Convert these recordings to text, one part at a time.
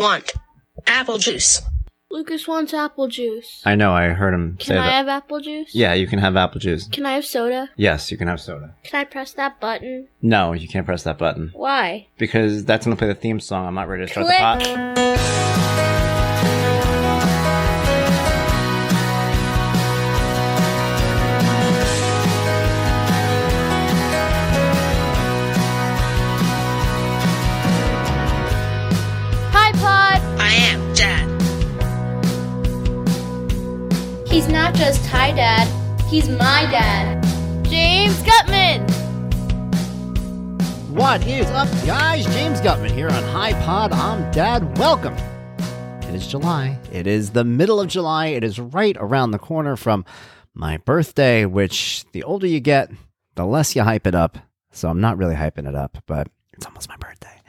want apple juice. Lucas wants apple juice. I know. I heard him say Can I that. have apple juice? yeah, you can have apple juice. Can I have soda? Yes, you can have soda. Can I press that button? No, you can't press that button Why? because that's gonna play the theme song. I'm not ready to start Click. the pot. Hi, Dad. He's my dad. James Guttman! What is up, guys? James Gutman here on Hi Pod. I'm Dad. Welcome. It is July. It is the middle of July. It is right around the corner from my birthday, which the older you get, the less you hype it up. So I'm not really hyping it up, but it's almost my birthday.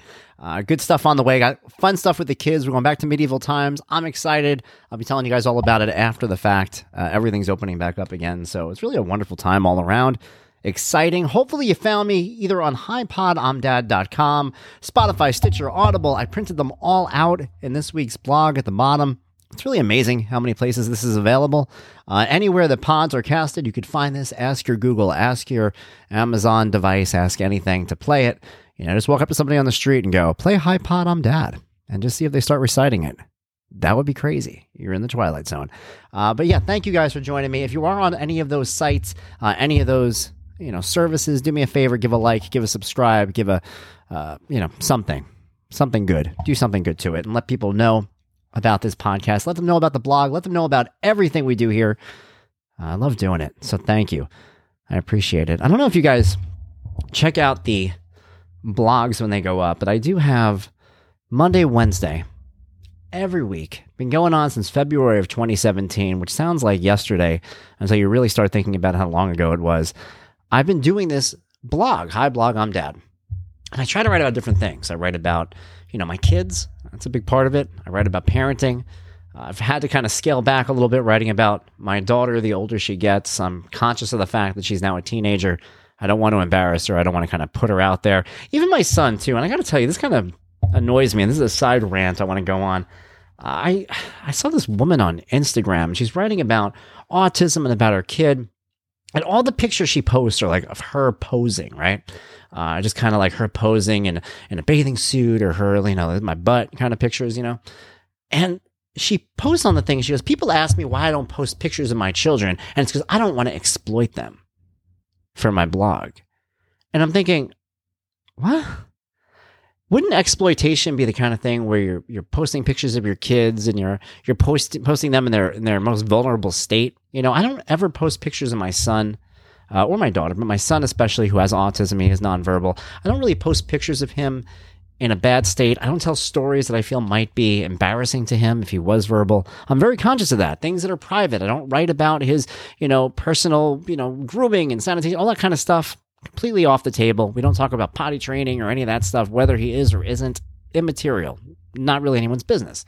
Uh, good stuff on the way. Got fun stuff with the kids. We're going back to medieval times. I'm excited. I'll be telling you guys all about it after the fact. Uh, everything's opening back up again. So it's really a wonderful time all around. Exciting. Hopefully, you found me either on hipodimdad.com, Spotify, Stitcher, Audible. I printed them all out in this week's blog at the bottom. It's really amazing how many places this is available. Uh, anywhere that pods are casted, you could find this. Ask your Google, ask your Amazon device, ask anything to play it. You know, just walk up to somebody on the street and go, play Hi Pod, I'm Dad, and just see if they start reciting it. That would be crazy. You're in the Twilight Zone. Uh, but yeah, thank you guys for joining me. If you are on any of those sites, uh, any of those you know services, do me a favor, give a like, give a subscribe, give a uh, you know something, something good. Do something good to it, and let people know about this podcast. Let them know about the blog. Let them know about everything we do here. I love doing it. So thank you. I appreciate it. I don't know if you guys check out the blogs when they go up, but I do have Monday, Wednesday every week. Been going on since February of 2017, which sounds like yesterday until you really start thinking about how long ago it was. I've been doing this blog, Hi Blog, I'm Dad. And I try to write about different things. I write about, you know, my kids. That's a big part of it. I write about parenting. Uh, I've had to kind of scale back a little bit writing about my daughter the older she gets. I'm conscious of the fact that she's now a teenager. I don't want to embarrass her. I don't want to kind of put her out there. Even my son, too. And I got to tell you, this kind of annoys me. And this is a side rant I want to go on. I I saw this woman on Instagram. She's writing about autism and about her kid. And all the pictures she posts are like of her posing, right? Uh, just kind of like her posing in, in a bathing suit or her, you know, my butt kind of pictures, you know? And she posts on the thing. She goes, People ask me why I don't post pictures of my children. And it's because I don't want to exploit them for my blog. And I'm thinking, what? Wouldn't exploitation be the kind of thing where you're you're posting pictures of your kids and you're you're post, posting them in their in their most vulnerable state? You know, I don't ever post pictures of my son uh, or my daughter, but my son especially, who has autism, he is nonverbal. I don't really post pictures of him in a bad state. I don't tell stories that I feel might be embarrassing to him if he was verbal. I'm very conscious of that. Things that are private. I don't write about his, you know, personal, you know, grooming and sanitation, all that kind of stuff. Completely off the table. We don't talk about potty training or any of that stuff, whether he is or isn't. Immaterial. Not really anyone's business.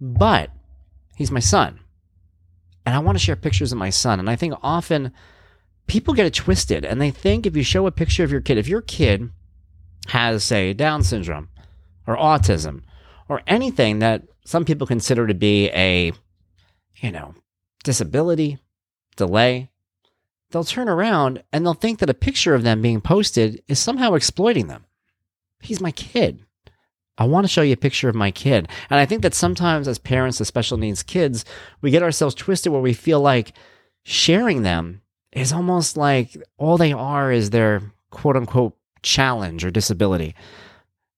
But he's my son. And I want to share pictures of my son. And I think often people get it twisted and they think if you show a picture of your kid, if your kid has, say, Down syndrome or autism or anything that some people consider to be a, you know, disability, delay, they'll turn around and they'll think that a picture of them being posted is somehow exploiting them. He's my kid. I want to show you a picture of my kid. And I think that sometimes as parents of special needs kids, we get ourselves twisted where we feel like sharing them is almost like all they are is their quote unquote challenge or disability.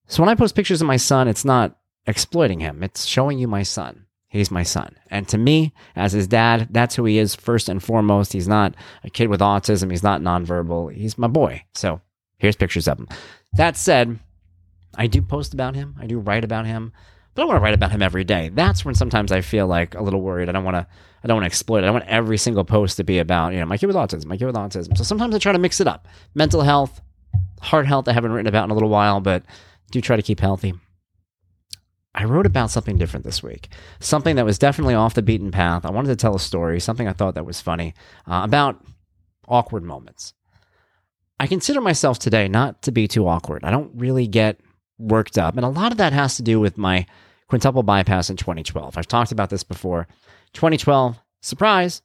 So when I post pictures of my son, it's not exploiting him, it's showing you my son. He's my son. And to me, as his dad, that's who he is first and foremost. He's not a kid with autism, he's not nonverbal. He's my boy. So here's pictures of him. That said, I do post about him, I do write about him. But I don't want to write about him every day. That's when sometimes I feel like a little worried. I don't want to. I don't want to exploit it. I want every single post to be about you know my kid with autism, my kid with autism. So sometimes I try to mix it up. Mental health, heart health. I haven't written about in a little while, but do try to keep healthy. I wrote about something different this week. Something that was definitely off the beaten path. I wanted to tell a story. Something I thought that was funny uh, about awkward moments. I consider myself today not to be too awkward. I don't really get worked up, and a lot of that has to do with my quintuple bypass in 2012. I've talked about this before. 2012, surprise,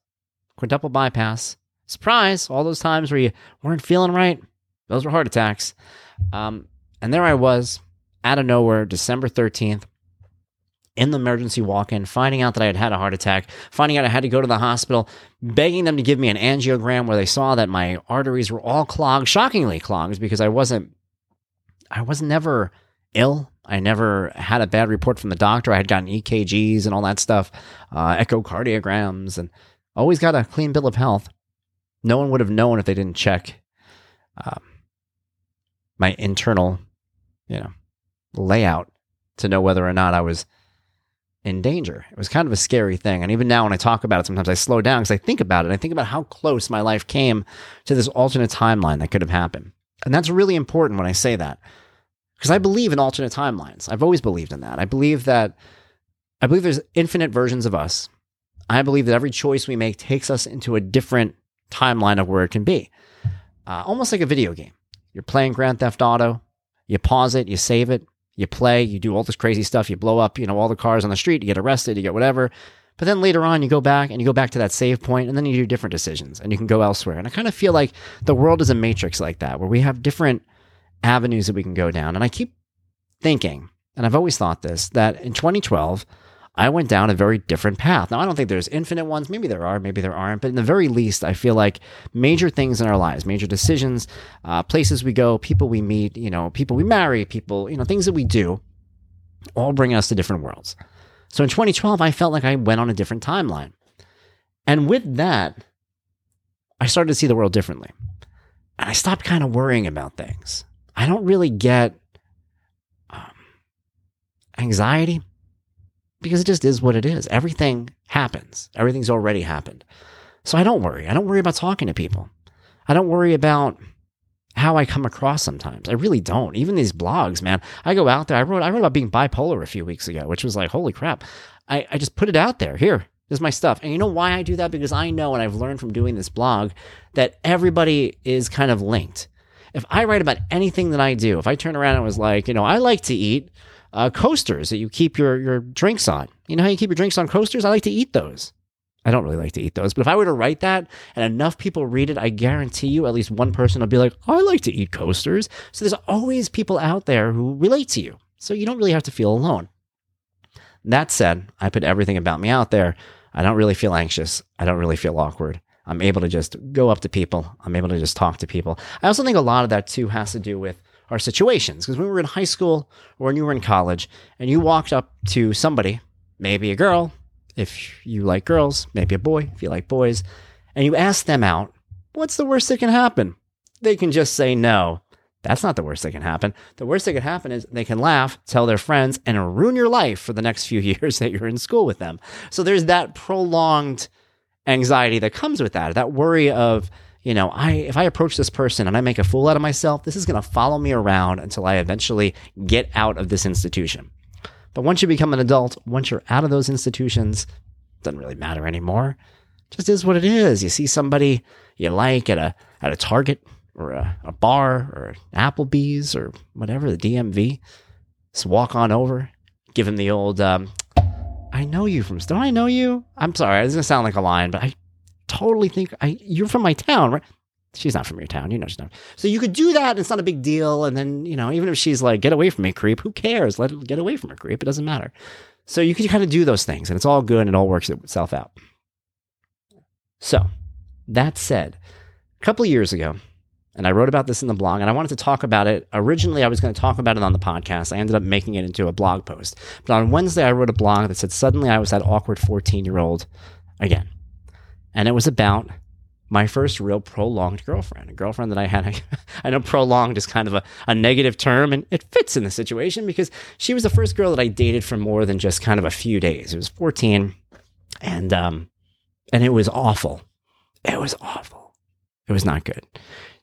quintuple bypass. Surprise, all those times where you weren't feeling right, those were heart attacks. Um, and there I was, out of nowhere, December 13th, in the emergency walk in, finding out that I had had a heart attack, finding out I had to go to the hospital, begging them to give me an angiogram where they saw that my arteries were all clogged, shockingly clogged, because I wasn't, I was never ill. I never had a bad report from the doctor. I had gotten EKGs and all that stuff, uh, echocardiograms, and always got a clean bill of health. No one would have known if they didn't check um, my internal, you know, layout to know whether or not I was in danger. It was kind of a scary thing. And even now, when I talk about it, sometimes I slow down because I think about it. I think about how close my life came to this alternate timeline that could have happened. And that's really important when I say that because I believe in alternate timelines. I've always believed in that. I believe that I believe there's infinite versions of us. I believe that every choice we make takes us into a different timeline of where it can be. Uh, almost like a video game. You're playing Grand Theft Auto, you pause it, you save it, you play, you do all this crazy stuff, you blow up, you know, all the cars on the street, you get arrested, you get whatever. But then later on, you go back and you go back to that save point, and then you do different decisions and you can go elsewhere. And I kind of feel like the world is a matrix like that, where we have different avenues that we can go down. And I keep thinking, and I've always thought this, that in 2012, I went down a very different path. Now, I don't think there's infinite ones. Maybe there are, maybe there aren't. But in the very least, I feel like major things in our lives, major decisions, uh, places we go, people we meet, you know, people we marry, people, you know, things that we do, all bring us to different worlds. So in 2012, I felt like I went on a different timeline. And with that, I started to see the world differently. And I stopped kind of worrying about things. I don't really get um, anxiety because it just is what it is. Everything happens, everything's already happened. So I don't worry. I don't worry about talking to people. I don't worry about how I come across sometimes. I really don't. Even these blogs, man. I go out there. I wrote I wrote about being bipolar a few weeks ago, which was like, holy crap. I, I just put it out there. Here, this is my stuff. And you know why I do that? Because I know and I've learned from doing this blog that everybody is kind of linked. If I write about anything that I do, if I turn around and was like, you know, I like to eat uh, coasters that you keep your, your drinks on. You know how you keep your drinks on coasters? I like to eat those. I don't really like to eat those, but if I were to write that and enough people read it, I guarantee you at least one person will be like, I like to eat coasters. So there's always people out there who relate to you. So you don't really have to feel alone. That said, I put everything about me out there. I don't really feel anxious. I don't really feel awkward. I'm able to just go up to people. I'm able to just talk to people. I also think a lot of that too has to do with our situations. Because when we were in high school or when you were in college and you walked up to somebody, maybe a girl, if you like girls, maybe a boy, if you like boys, and you ask them out, what's the worst that can happen? They can just say no. That's not the worst that can happen. The worst that can happen is they can laugh, tell their friends, and ruin your life for the next few years that you're in school with them. So there's that prolonged anxiety that comes with that, that worry of, you know, I if I approach this person and I make a fool out of myself, this is going to follow me around until I eventually get out of this institution. But once you become an adult, once you're out of those institutions, it doesn't really matter anymore. It just is what it is. You see somebody you like at a at a Target or a, a bar or Applebee's or whatever, the DMV. Just walk on over, give him the old um, I know you from. Don't I know you? I'm sorry. Is gonna sound like a line, but I totally think I you're from my town, right? She's not from your town. You know she's not. So you could do that. And it's not a big deal. And then you know, even if she's like, "Get away from me, creep," who cares? Let it get away from her, creep. It doesn't matter. So you can kind of do those things, and it's all good, and it all works itself out. So that said, a couple years ago, and I wrote about this in the blog, and I wanted to talk about it. Originally, I was going to talk about it on the podcast. I ended up making it into a blog post. But on Wednesday, I wrote a blog that said, Suddenly I was that awkward 14 year old again. And it was about my first real prolonged girlfriend, a girlfriend that I had. I know prolonged is kind of a, a negative term, and it fits in the situation because she was the first girl that I dated for more than just kind of a few days. It was 14, and um, and it was awful. It was awful. It was not good.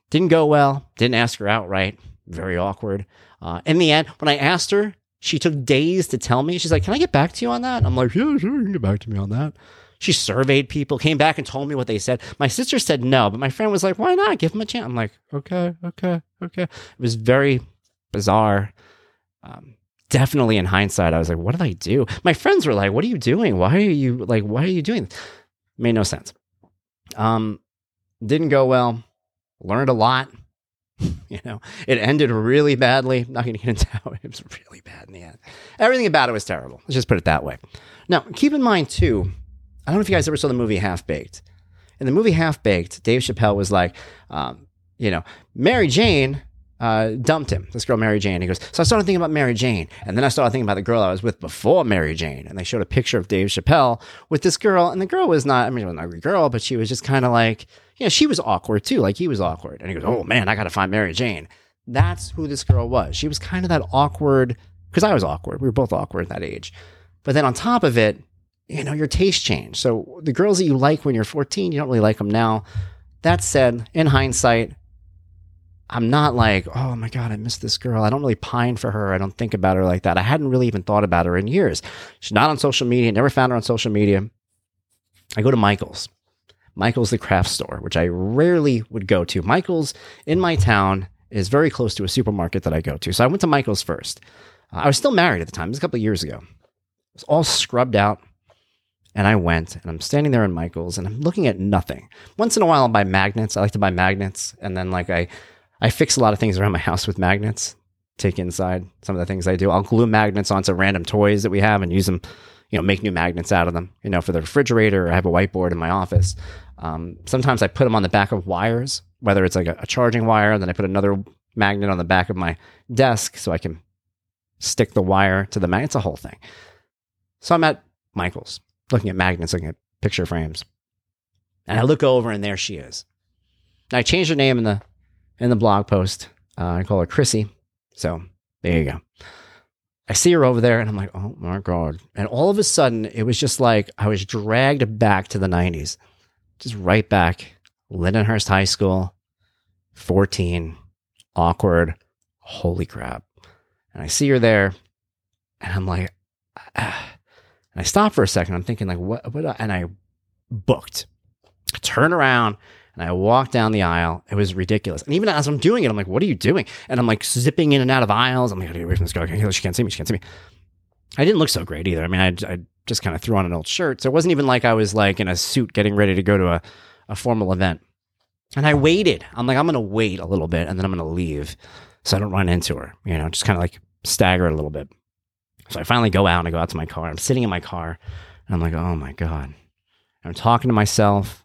Didn't go well. Didn't ask her outright. Very awkward. Uh, in the end, when I asked her, she took days to tell me. She's like, "Can I get back to you on that?" I'm like, "Yeah, sure, you can get back to me on that." She surveyed people, came back and told me what they said. My sister said no, but my friend was like, "Why not? Give him a chance." I'm like, "Okay, okay, okay." It was very bizarre. Um, definitely in hindsight, I was like, what did I do? My friends were like, what are you doing? Why are you like, why are you doing this? Made no sense. Um, didn't go well. Learned a lot. you know, it ended really badly. Not going to get into how it was really bad in the end. Everything about it was terrible. Let's just put it that way. Now, keep in mind too, I don't know if you guys ever saw the movie Half Baked. In the movie Half Baked, Dave Chappelle was like, um, you know, Mary Jane uh, dumped him, this girl, Mary Jane. He goes, So I started thinking about Mary Jane. And then I started thinking about the girl I was with before Mary Jane. And they showed a picture of Dave Chappelle with this girl. And the girl was not, I mean, she was an ugly girl, but she was just kind of like, you know, she was awkward too. Like he was awkward. And he goes, Oh man, I got to find Mary Jane. That's who this girl was. She was kind of that awkward, because I was awkward. We were both awkward at that age. But then on top of it, you know, your taste change. So the girls that you like when you're 14, you don't really like them now. That said, in hindsight, I'm not like, oh my God, I miss this girl. I don't really pine for her. I don't think about her like that. I hadn't really even thought about her in years. She's not on social media, never found her on social media. I go to Michael's. Michael's the craft store, which I rarely would go to. Michael's in my town is very close to a supermarket that I go to. So I went to Michael's first. Uh, I was still married at the time. This was a couple of years ago. It was all scrubbed out. And I went and I'm standing there in Michael's and I'm looking at nothing. Once in a while, I'll buy magnets. I like to buy magnets. And then, like, I I fix a lot of things around my house with magnets. Take inside some of the things I do. I'll glue magnets onto random toys that we have and use them, you know, make new magnets out of them. You know, for the refrigerator, I have a whiteboard in my office. Um, sometimes I put them on the back of wires, whether it's like a, a charging wire, then I put another magnet on the back of my desk so I can stick the wire to the magnet. It's a whole thing. So I'm at Michael's looking at magnets, looking at picture frames. And I look over and there she is. Now, I changed her name in the in the blog post. Uh, I call her Chrissy. So there you go. I see her over there and I'm like, oh my God. And all of a sudden, it was just like I was dragged back to the 90s, just right back. Lindenhurst High School, 14, awkward. Holy crap. And I see her there and I'm like, ah. And I stop for a second. I'm thinking, like, what? what and I booked. I turn around and I walk down the aisle. It was ridiculous. And even as I'm doing it, I'm like, what are you doing? And I'm like zipping in and out of aisles. I'm like, get away from this girl. She can't see me. She can't see me. I didn't look so great either. I mean, I, I just kind of threw on an old shirt. So it wasn't even like I was like in a suit getting ready to go to a, a formal event. And I waited. I'm like, I'm going to wait a little bit and then I'm going to leave so I don't run into her, you know, just kind of like stagger a little bit. So I finally go out and I go out to my car. I'm sitting in my car and I'm like, oh my God. I'm talking to myself,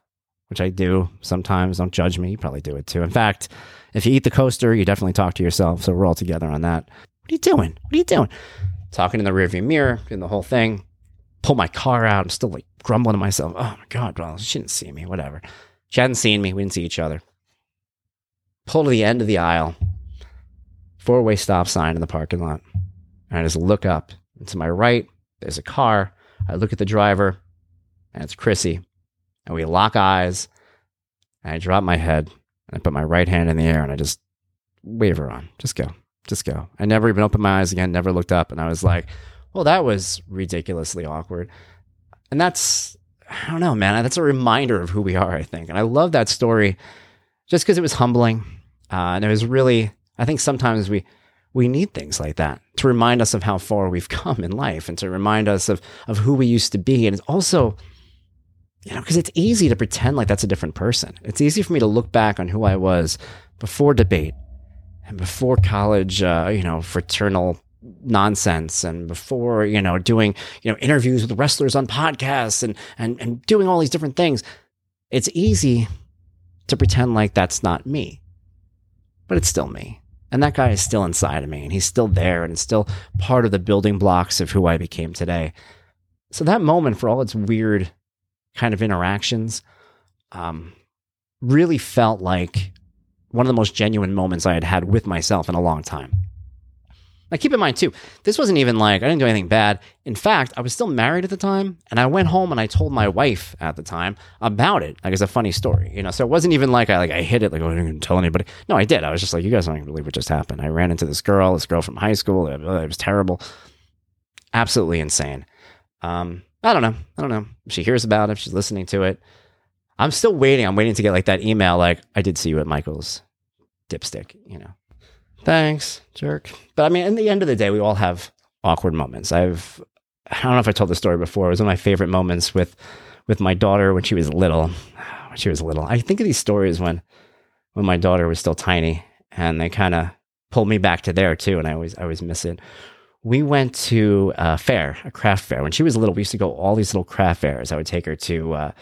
which I do sometimes. Don't judge me. You probably do it too. In fact, if you eat the coaster, you definitely talk to yourself. So we're all together on that. What are you doing? What are you doing? Talking in the rearview mirror, doing the whole thing. Pull my car out. I'm still like grumbling to myself. Oh my God, well, she didn't see me. Whatever. She hadn't seen me. We didn't see each other. Pull to the end of the aisle. Four way stop sign in the parking lot. And I just look up. And to my right, there's a car. I look at the driver, and it's Chrissy. And we lock eyes. And I drop my head. And I put my right hand in the air and I just wave her on. Just go. Just go. I never even opened my eyes again, never looked up. And I was like, well, that was ridiculously awkward. And that's, I don't know, man. That's a reminder of who we are, I think. And I love that story just because it was humbling. Uh, and it was really, I think sometimes we, we need things like that to remind us of how far we've come in life and to remind us of, of who we used to be. And it's also, you know, because it's easy to pretend like that's a different person. It's easy for me to look back on who I was before debate and before college, uh, you know, fraternal nonsense and before, you know, doing, you know, interviews with wrestlers on podcasts and, and, and doing all these different things. It's easy to pretend like that's not me, but it's still me. And that guy is still inside of me and he's still there and still part of the building blocks of who I became today. So that moment, for all its weird kind of interactions, um, really felt like one of the most genuine moments I had had with myself in a long time. Now, keep in mind, too, this wasn't even like I didn't do anything bad. In fact, I was still married at the time, and I went home and I told my wife at the time about it. Like, it's a funny story, you know. So it wasn't even like I like I hid it, like oh, I didn't tell anybody. No, I did. I was just like, you guys don't believe what just happened. I ran into this girl, this girl from high school. It, was terrible, absolutely insane. Um, I don't know. I don't know if she hears about it, if she's listening to it. I'm still waiting. I'm waiting to get like that email, like I did see you at Michael's dipstick, you know. Thanks, jerk. But I mean, in the end of the day, we all have awkward moments. I've I don't know if I told the story before. It was one of my favorite moments with with my daughter when she was little. When she was little, I think of these stories when when my daughter was still tiny, and they kind of pulled me back to there too. And I always I always miss it. We went to a fair, a craft fair. When she was little, we used to go all these little craft fairs. I would take her to. Uh,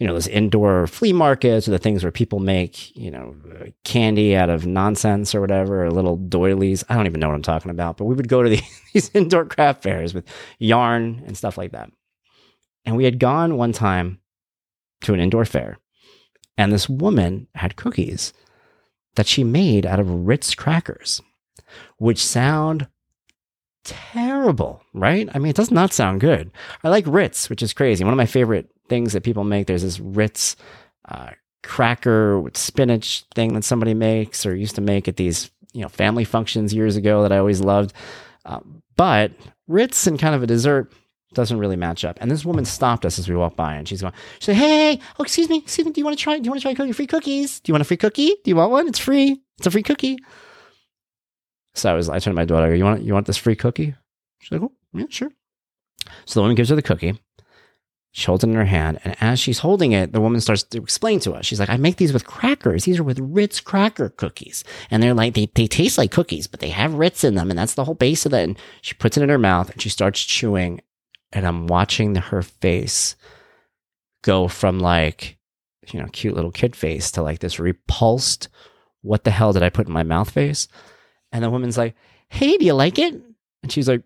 you know, those indoor flea markets or the things where people make, you know, candy out of nonsense or whatever, or little doilies. I don't even know what I'm talking about, but we would go to the, these indoor craft fairs with yarn and stuff like that. And we had gone one time to an indoor fair, and this woman had cookies that she made out of Ritz crackers, which sound terrible, right? I mean, it does not sound good. I like Ritz, which is crazy. One of my favorite things that people make. There's this Ritz uh, cracker with spinach thing that somebody makes or used to make at these you know family functions years ago that I always loved. Uh, but Ritz and kind of a dessert doesn't really match up. And this woman stopped us as we walked by, and she's going, she said, "Hey, oh excuse me, excuse me, do you want to try? Do you want to try cookie? Free cookies? Do you want a free cookie? Do you want one? It's free. It's a free cookie." So I was, I turned to my daughter, "You want, you want this free cookie?" She's like, "Oh, yeah, sure." So the woman gives her the cookie. She holds it in her hand, and as she's holding it, the woman starts to explain to us. She's like, I make these with crackers. These are with Ritz cracker cookies. And they're like, they, they taste like cookies, but they have Ritz in them, and that's the whole base of it. And she puts it in her mouth and she starts chewing, and I'm watching her face go from like, you know, cute little kid face to like this repulsed, what the hell did I put in my mouth face? And the woman's like, Hey, do you like it? And she's like,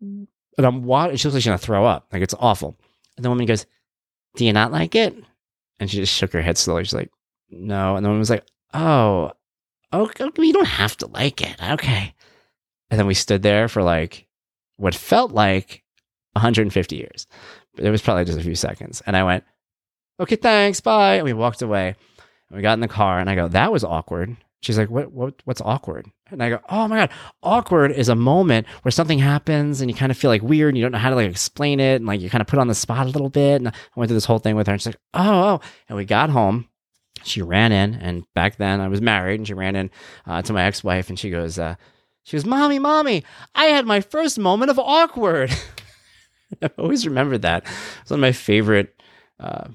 and I'm watching, she looks like she's gonna throw up. Like it's awful. And the woman goes, Do you not like it? And she just shook her head slowly. She's like, No. And the woman was like, Oh, okay. You don't have to like it. Okay. And then we stood there for like what felt like 150 years. But it was probably just a few seconds. And I went, Okay, thanks. Bye. And we walked away. And we got in the car and I go, That was awkward. She's like, what, what, what's awkward? And I go, oh my God, awkward is a moment where something happens and you kind of feel like weird and you don't know how to like explain it. And like you kind of put on the spot a little bit. And I went through this whole thing with her and she's like, oh, oh. And we got home. She ran in. And back then I was married and she ran in uh, to my ex wife and she goes, uh, she goes, mommy, mommy, I had my first moment of awkward. I've always remembered that. It's one of my favorite uh,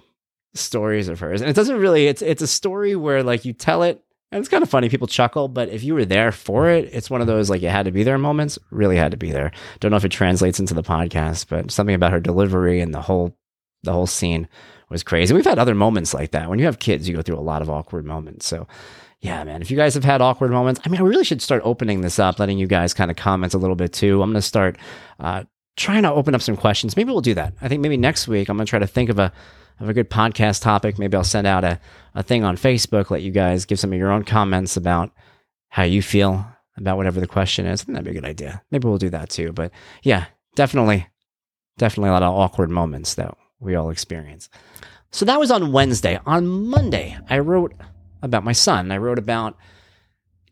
stories of hers. And it doesn't really, it's, it's a story where like you tell it and it's kind of funny. People chuckle, but if you were there for it, it's one of those like you had to be there moments. Really had to be there. Don't know if it translates into the podcast, but something about her delivery and the whole the whole scene was crazy. We've had other moments like that. When you have kids, you go through a lot of awkward moments. So yeah, man, if you guys have had awkward moments, I mean, I really should start opening this up, letting you guys kind of comment a little bit too. I'm going to start uh, trying to open up some questions. Maybe we'll do that. I think maybe next week I'm going to try to think of a of a good podcast topic. Maybe I'll send out a, a thing on Facebook, let you guys give some of your own comments about how you feel about whatever the question is. that'd be a good idea. Maybe we'll do that too. But yeah, definitely, definitely a lot of awkward moments that we all experience. So that was on Wednesday. On Monday, I wrote about my son. I wrote about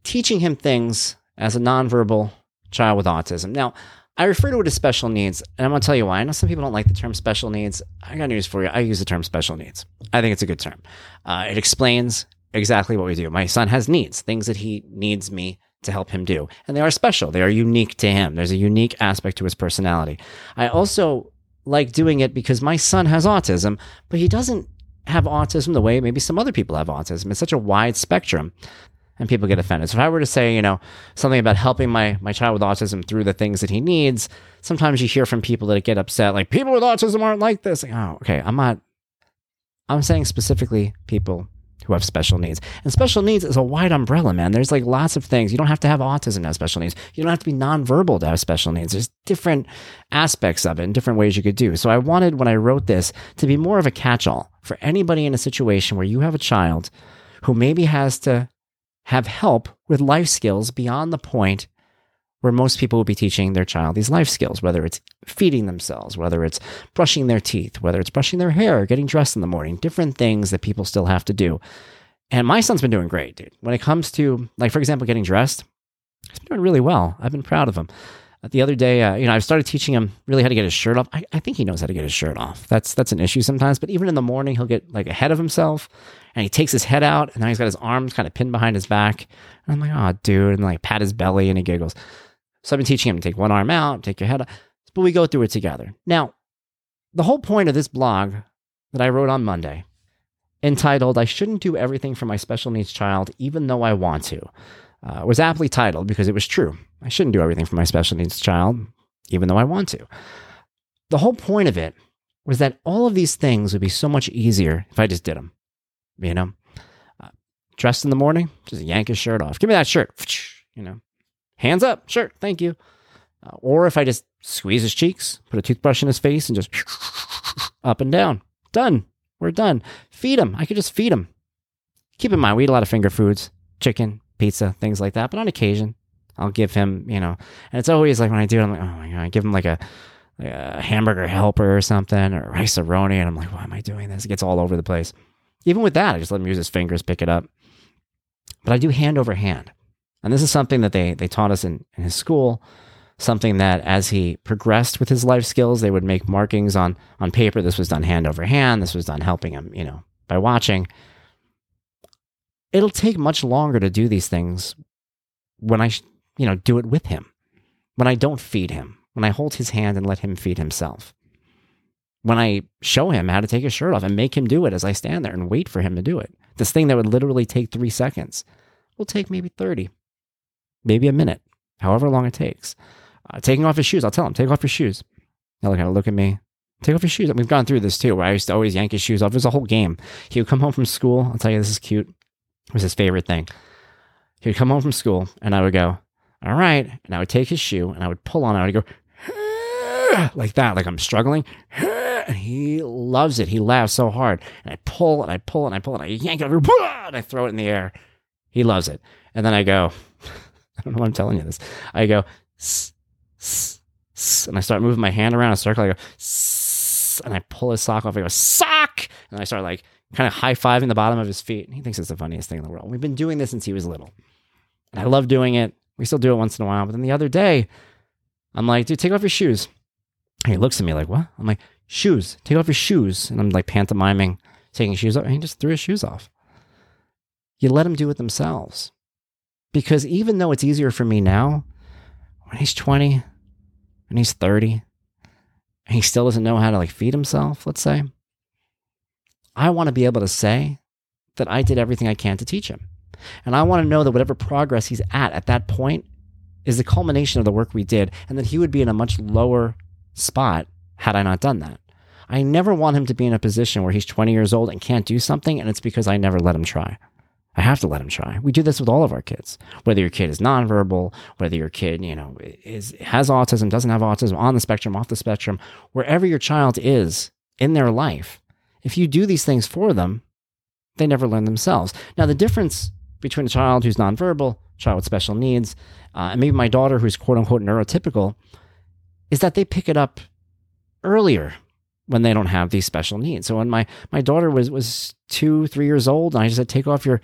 teaching him things as a nonverbal child with autism. Now, I refer to it as special needs, and I'm going to tell you why. I know some people don't like the term special needs. I got news for you. I use the term special needs. I think it's a good term. Uh, it explains exactly what we do. My son has needs, things that he needs me to help him do, and they are special. They are unique to him. There's a unique aspect to his personality. I also like doing it because my son has autism, but he doesn't have autism the way maybe some other people have autism. It's such a wide spectrum and people get offended. So if I were to say, you know, something about helping my my child with autism through the things that he needs, sometimes you hear from people that get upset, like people with autism aren't like this. Like, oh, okay, I'm not. I'm saying specifically people who have special needs. And special needs is a wide umbrella, man. There's like lots of things. You don't have to have autism to have special needs. You don't have to be nonverbal to have special needs. There's different aspects of it and different ways you could do. So I wanted when I wrote this to be more of a catch-all for anybody in a situation where you have a child who maybe has to have help with life skills beyond the point where most people would be teaching their child these life skills, whether it's feeding themselves, whether it's brushing their teeth, whether it's brushing their hair, getting dressed in the morning, different things that people still have to do. And my son's been doing great, dude. When it comes to, like, for example, getting dressed, he's been doing really well. I've been proud of him. The other day, uh, you know, I've started teaching him really how to get his shirt off. I, I think he knows how to get his shirt off. That's that's an issue sometimes. But even in the morning, he'll get like ahead of himself and he takes his head out and now he's got his arms kind of pinned behind his back. And I'm like, oh, dude. And like pat his belly and he giggles. So I've been teaching him to take one arm out, take your head up, but we go through it together. Now, the whole point of this blog that I wrote on Monday, entitled I Shouldn't Do Everything for My Special Needs Child, Even Though I Want to, uh, was aptly titled because it was true. I shouldn't do everything for my special needs child, even though I want to. The whole point of it was that all of these things would be so much easier if I just did them. You know, uh, dressed in the morning, just yank his shirt off. Give me that shirt. You know, hands up, shirt, thank you. Uh, or if I just squeeze his cheeks, put a toothbrush in his face, and just up and down. Done. We're done. Feed him. I could just feed him. Keep in mind, we eat a lot of finger foods, chicken, pizza, things like that. But on occasion, I'll give him, you know, and it's always like when I do it, I'm like, oh my God, I give him like a, like a hamburger helper or something or Rice-A-Roni. And I'm like, why am I doing this? It gets all over the place. Even with that, I just let him use his fingers, pick it up. But I do hand over hand. And this is something that they, they taught us in, in his school something that as he progressed with his life skills, they would make markings on on paper. This was done hand over hand. This was done helping him, you know, by watching. It'll take much longer to do these things when I, you know, do it with him. When I don't feed him, when I hold his hand and let him feed himself. When I show him how to take his shirt off and make him do it as I stand there and wait for him to do it. This thing that would literally take three seconds will take maybe 30, maybe a minute, however long it takes. Uh, taking off his shoes, I'll tell him, take off your shoes. He'll kind of look at me, take off your shoes. we've gone through this too, where I used to always yank his shoes off. It was a whole game. He would come home from school. I'll tell you, this is cute. It was his favorite thing. He would come home from school, and I would go, all right. And I would take his shoe, and I would pull on it. I would go, like that, like I'm struggling. And he loves it. He laughs so hard. And I pull, and I pull, and I pull, and I yank it and I throw it in the air. He loves it. And then I go, I don't know why I'm telling you this. I go, and I start moving my hand around in a circle. I go, and I pull his sock off. I go, sock! And I start like kind of high fiving the bottom of his feet. And he thinks it's the funniest thing in the world. We've been doing this since he was little. And I love doing it. We still do it once in a while. But then the other day, I'm like, dude, take off your shoes. And he looks at me like, what? I'm like, shoes, take off your shoes. And I'm like pantomiming, taking shoes off. And he just threw his shoes off. You let them do it themselves. Because even though it's easier for me now, when he's 20, and he's 30 and he still doesn't know how to like feed himself, let's say, I want to be able to say that I did everything I can to teach him. And I want to know that whatever progress he's at at that point is the culmination of the work we did, and that he would be in a much lower spot had I not done that. I never want him to be in a position where he's 20 years old and can't do something, and it's because I never let him try. I have to let him try. We do this with all of our kids. Whether your kid is nonverbal, whether your kid, you know, is has autism, doesn't have autism, on the spectrum, off the spectrum, wherever your child is in their life, if you do these things for them, they never learn themselves. Now, the difference between a child who's nonverbal, child with special needs, uh, and maybe my daughter who's quote unquote neurotypical, is that they pick it up earlier when they don't have these special needs. So when my my daughter was was two, three years old, and I just said, take off your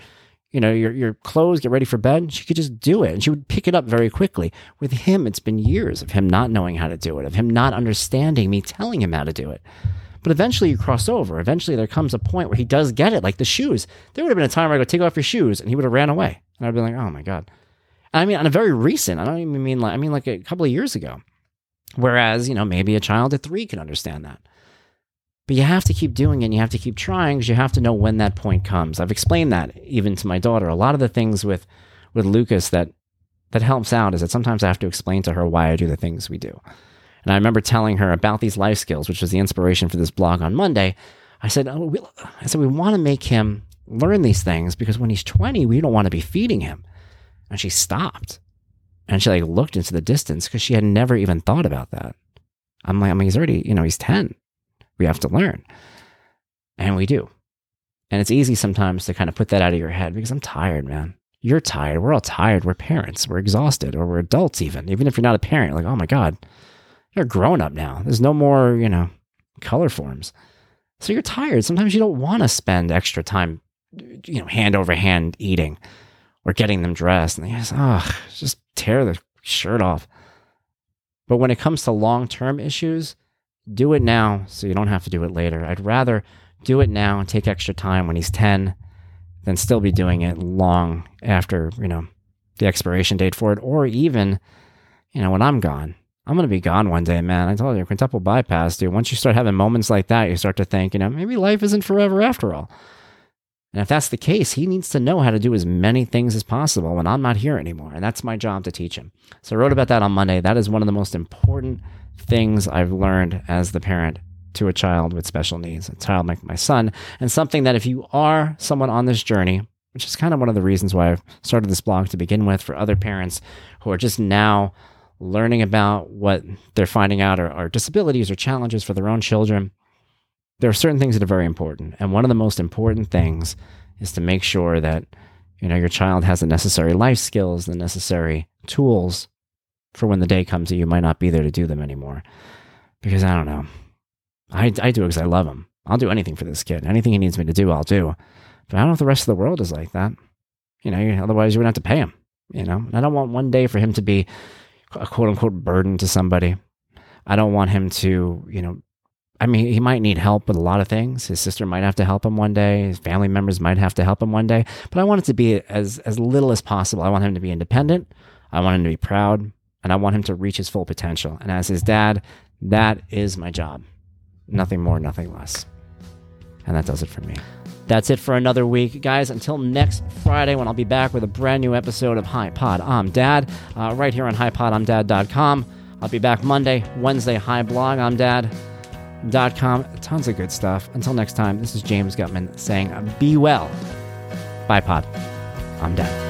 you know, your your clothes, get ready for bed. She could just do it, and she would pick it up very quickly. With him, it's been years of him not knowing how to do it, of him not understanding me telling him how to do it. But eventually, you cross over. Eventually, there comes a point where he does get it, like the shoes. There would have been a time where I go, take off your shoes, and he would have ran away, and I'd be like, oh my god. And I mean, on a very recent, I don't even mean like I mean like a couple of years ago. Whereas, you know, maybe a child at three can understand that. But you have to keep doing it and you have to keep trying because you have to know when that point comes. I've explained that even to my daughter. A lot of the things with with Lucas that that helps out is that sometimes I have to explain to her why I do the things we do. And I remember telling her about these life skills, which was the inspiration for this blog on Monday. I said, oh, we, I said we want to make him learn these things because when he's 20, we don't want to be feeding him. And she stopped. And she like looked into the distance because she had never even thought about that. I'm like, I mean, he's already, you know, he's 10 we have to learn. And we do. And it's easy sometimes to kind of put that out of your head because I'm tired, man. You're tired. We're all tired. We're parents. We're exhausted, or we're adults, even. Even if you're not a parent, like, oh my God, you're grown up now. There's no more, you know, Colorforms. So you're tired. Sometimes you don't want to spend extra time, you know, hand over hand eating or getting them dressed. And they just, oh, just tear the shirt off. But when it comes to long term issues, do it now so you don't have to do it later. I'd rather do it now and take extra time when he's 10 than still be doing it long after, you know, the expiration date for it or even you know, when I'm gone, I'm to be gone one day, man. I told you, quintuple bypass, dude. Once you start having moments like that, you start to think, you know, maybe life isn't forever after all. And if that's the case, he needs to know how to do as many things as possible when I'm not here anymore. And that's my job to teach him. So I wrote about that on Monday. That is one of the most important things I've learned as the parent to a child with special needs, a child like my son, and something that if you are someone on this journey, which is kind of one of the reasons why I've started this blog to begin with for other parents who are just now learning about what they're finding out are, are disabilities or challenges for their own children, there are certain things that are very important. And one of the most important things is to make sure that you know your child has the necessary life skills, the necessary tools for when the day comes that you might not be there to do them anymore. Because I don't know. I, I do it because I love him. I'll do anything for this kid. Anything he needs me to do, I'll do. But I don't know if the rest of the world is like that. You know, otherwise you wouldn't have to pay him. You know, I don't want one day for him to be a quote unquote burden to somebody. I don't want him to, you know, I mean, he might need help with a lot of things. His sister might have to help him one day. His family members might have to help him one day. But I want it to be as as little as possible. I want him to be independent. I want him to be proud, and I want him to reach his full potential. And as his dad, that is my job. Nothing more, nothing less. And that does it for me. That's it for another week, guys. Until next Friday, when I'll be back with a brand new episode of Hi Pod I'm Dad, uh, right here on HiPodI'mDad.com. I'll be back Monday, Wednesday, Hi Blog I'm Dad.com. Tons of good stuff. Until next time, this is James Guttman saying, Be well. Bye, Pod. I'm Dad.